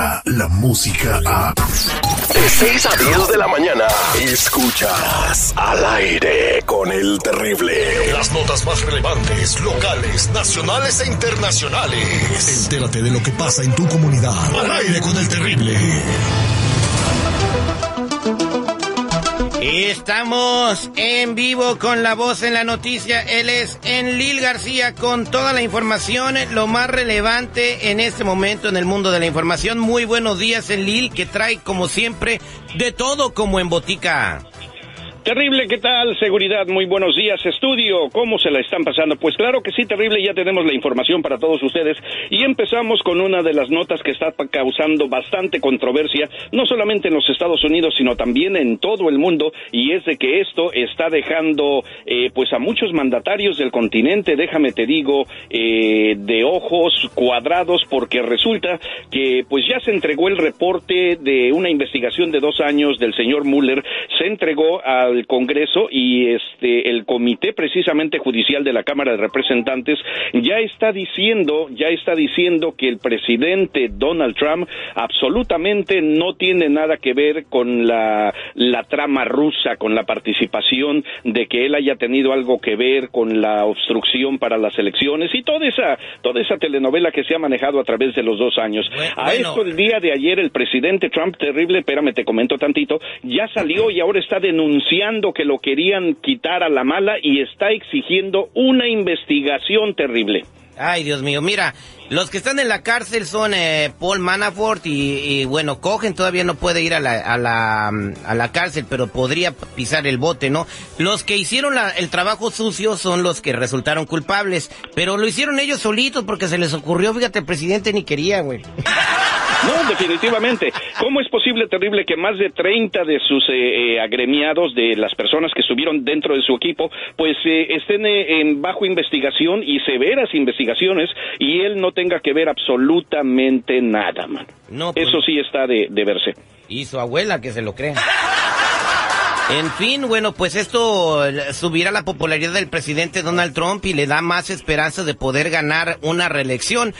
llega la música a... De 6 a 10 de la mañana, escuchas al aire con el terrible. Las notas más relevantes, locales, nacionales e internacionales. Entérate de lo que pasa en tu comunidad. Al aire con el terrible. Estamos en vivo con la voz en la noticia. Él es Enlil García con toda la información, lo más relevante en este momento en el mundo de la información. Muy buenos días, Enlil, que trae como siempre de todo como en botica. Terrible, ¿qué tal? Seguridad, muy buenos días. Estudio, ¿cómo se la están pasando? Pues claro que sí, terrible, ya tenemos la información para todos ustedes. Y empezamos con una de las notas que está causando bastante controversia, no solamente en los Estados Unidos, sino también en todo el mundo, y es de que esto está dejando, eh, pues a muchos mandatarios del continente, déjame te digo, eh, de ojos cuadrados, porque resulta que pues ya se entregó el reporte de una investigación de dos años del señor Mueller, se entregó a al Congreso y este el comité precisamente judicial de la Cámara de Representantes ya está diciendo, ya está diciendo que el presidente Donald Trump absolutamente no tiene nada que ver con la, la trama rusa, con la participación de que él haya tenido algo que ver con la obstrucción para las elecciones y toda esa toda esa telenovela que se ha manejado a través de los dos años. a esto el día de ayer el presidente Trump terrible, espérame te comento tantito, ya salió y ahora está denunciando que lo querían quitar a la mala y está exigiendo una investigación terrible. Ay, Dios mío, mira, los que están en la cárcel son eh, Paul Manafort y, bueno, Cogen todavía no puede ir a la, a, la, a la cárcel, pero podría pisar el bote, ¿no? Los que hicieron el trabajo sucio son los que resultaron culpables, pero lo hicieron ellos solitos porque se les ocurrió, fíjate, el presidente ni quería, güey. No, definitivamente. ¿Cómo es posible, terrible, que más de 30 de sus eh, eh, agremiados, de las personas que estuvieron dentro de su equipo, pues eh, estén en bajo investigación y severas investigaciones y él no tenga que ver absolutamente nada, man? No, pues Eso sí está de, de verse. Y su abuela que se lo crea. En fin, bueno, pues esto subirá la popularidad del presidente Donald Trump y le da más esperanza de poder ganar una reelección.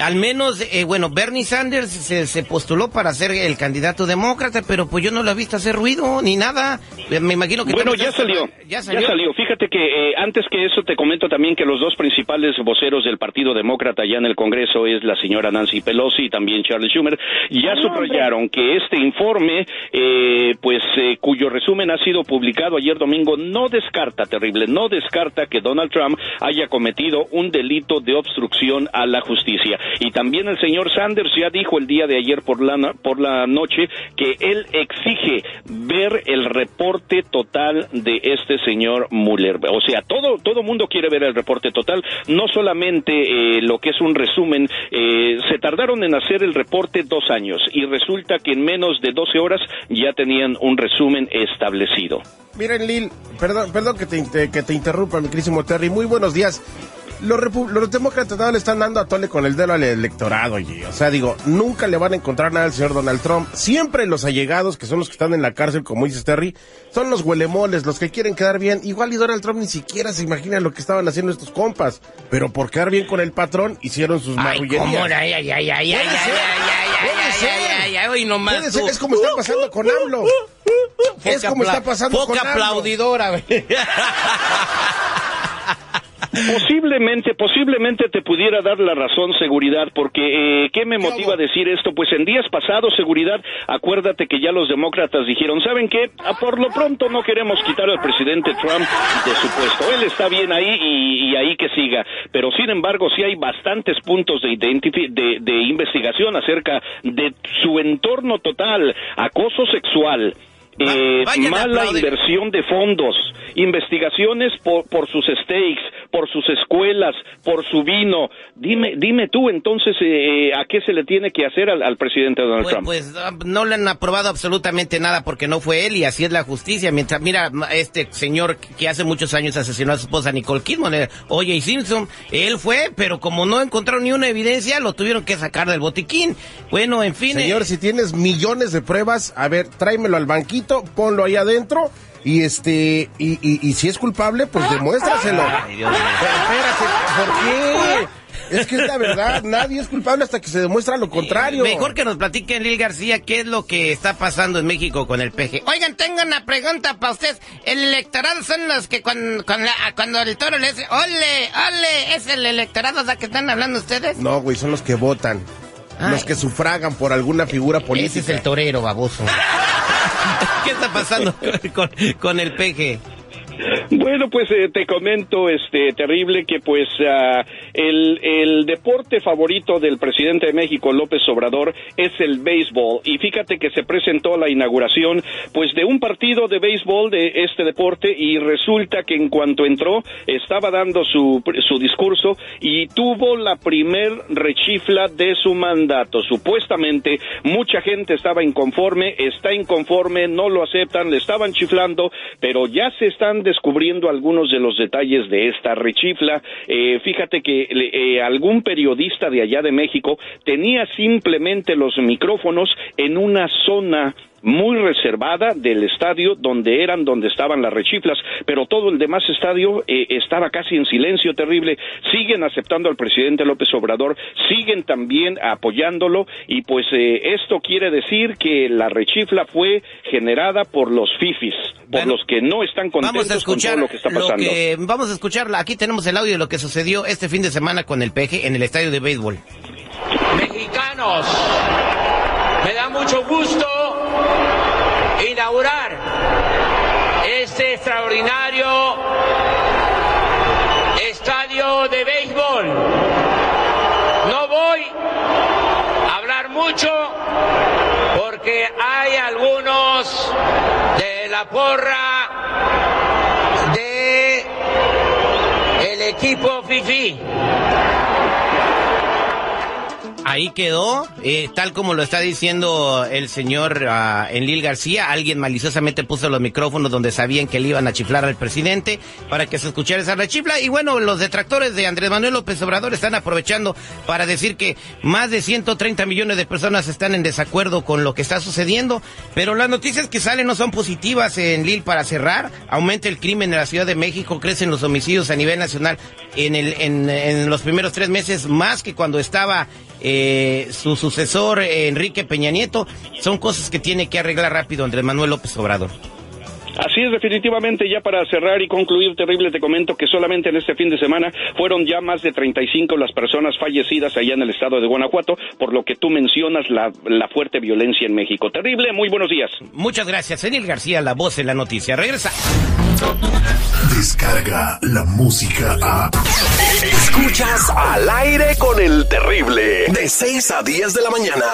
Al menos, eh, bueno, Bernie Sanders se, postuló para ser el candidato demócrata, pero pues yo no lo he visto hacer ruido ni nada. Me imagino que... Bueno, ya salió, ya salió. Fíjate que eh, antes que eso te comento también que los dos principales voceros del Partido Demócrata ya en el Congreso es la señora Nancy Pelosi y también Charles Schumer. Ya subrayaron que este informe, eh, pues cuyo resumen ha sido publicado ayer domingo no descarta, terrible, no descarta que Donald Trump haya cometido un delito de obstrucción a la justicia. Y también el señor Sanders ya dijo el día de ayer por la, por la noche que él exige ver el reporte total de este señor Mueller. O sea, todo todo mundo quiere ver el reporte total, no solamente eh, lo que es un resumen. Eh, se tardaron en hacer el reporte dos años y resulta que en menos de 12 horas ya tenían un resumen establecido. Miren, Lil, perdón, perdón que te, que te interrumpa, mi querísimo Terry. Muy buenos días. Los, los demócratas le están dando a tole con el dedo al electorado, oye. O sea, digo, nunca le van a encontrar nada al señor Donald Trump. Siempre los allegados, que son los que están en la cárcel, como dice Terry, son los huelemoles, los que quieren quedar bien. Igual y Donald Trump ni siquiera se imagina lo que estaban haciendo estos compas. Pero por quedar bien con el patrón, hicieron sus marrullerías. Ay, ay, ay, ay, ay, ay, ay, ay, ay, ay, es como está pasando con AMLO. Es como está pasando con AMLO. aplaudidora, Posiblemente, posiblemente te pudiera dar la razón seguridad, porque eh, ¿qué me motiva a decir esto? Pues en días pasados, seguridad, acuérdate que ya los demócratas dijeron, ¿saben qué? Ah, por lo pronto no queremos quitar al presidente Trump de su puesto. Él está bien ahí y, ahí que siga. Pero sin embargo, sí hay bastantes puntos de, de, de investigación acerca de su entorno total, acoso sexual, eh, mala inversión de fondos, investigaciones por, por, sus stakes, por sus escuelas, por su vino. Dime, dime tú entonces eh, a qué se le tiene que hacer al, presidente Donald pues, Trump. Pues ah, no le han aprobado absolutamente nada porque no fue él y así es la justicia. Mientras mira este señor que hace muchos años asesinó a su esposa Nicole Kidman, eh, Oye Simpson, él fue, pero como no encontraron ni una evidencia, lo tuvieron que sacar del botiquín. Bueno, en fin. Señor, si tienes millones de pruebas, a ver, tráemelo al banquito ponlo ahí adentro y este y, y, si es culpable, pues demuéstraselo. Ay, Dios mío. Espérate, ¿por qué? Es que es la verdad, nadie es culpable hasta que se demuestra lo contrario. Mejor que nos platiquen Lil García qué es lo que está pasando en México con el PG. Oigan, tengo una pregunta para ustedes. El electorado son los que cuando, cuando el toro le dice, ole, ole, es el electorado de que están hablando ustedes. No, güey, son los que votan. Los que sufragan por alguna figura política. Ese es el torero, baboso. ¿Qué está pasando con, con el peje? Bueno, pues eh, te comento, este, terrible, que pues uh, el, el, deporte favorito del presidente de México, López Obrador, es el béisbol. Y fíjate que se presentó la inauguración, pues, de un partido de béisbol de este deporte y resulta que en cuanto entró, estaba dando su, su discurso y tuvo la primer rechifla de su mandato. Supuestamente, mucha gente estaba inconforme, está inconforme, no lo aceptan, le estaban chiflando, pero ya se están descubriendo algunos de los detalles de esta rechifla. Eh, fíjate que eh, algún periodista de allá de México tenía simplemente los micrófonos en una zona muy reservada del estadio donde eran donde estaban las rechiflas, pero todo el demás estadio eh, estaba casi en silencio terrible. Siguen aceptando al presidente López Obrador, siguen también apoyándolo y pues eh, esto quiere decir que la rechifla fue generada por los fifis, por los que no están contentos con todo lo que está pasando. vamos a escucharla. Aquí tenemos el audio de lo que sucedió este fin de semana con el peje en el estadio de béisbol. Mexicanos, me da mucho gusto inaugurar este extraordinario estadio de béisbol. No voy a hablar mucho porque hay algunos de la porra de el equipo FIFI ahí quedó, eh, tal como lo está diciendo el señor uh, Enlil García. Alguien maliciosamente puso los micrófonos donde sabían que le iban a chiflar al presidente para que se escuchara esa rechifla. Y bueno, los detractores de Andrés Manuel López Obrador están aprovechando para decir que más de 130 millones de personas están en desacuerdo con lo que está sucediendo. Pero las noticias que salen no son positivas en Lil para cerrar. Aumenta el crimen en la Ciudad de México, crecen los homicidios a nivel nacional en, el, en, en los primeros tres meses más que cuando estaba eh, su sucesor Enrique Peña Nieto, son cosas que tiene que arreglar rápido Andrés Manuel López Obrador. Así es, definitivamente, ya para cerrar y concluir, terrible, te comento que solamente en este fin de semana fueron ya más de 35 las personas fallecidas allá en el estado de Guanajuato, por lo que tú mencionas la, la fuerte violencia en México. Terrible, muy buenos días. Muchas gracias, Enil García, la voz en la noticia. Regresa. Descarga la música a. Escuchas al aire con el terrible, de 6 a 10 de la mañana.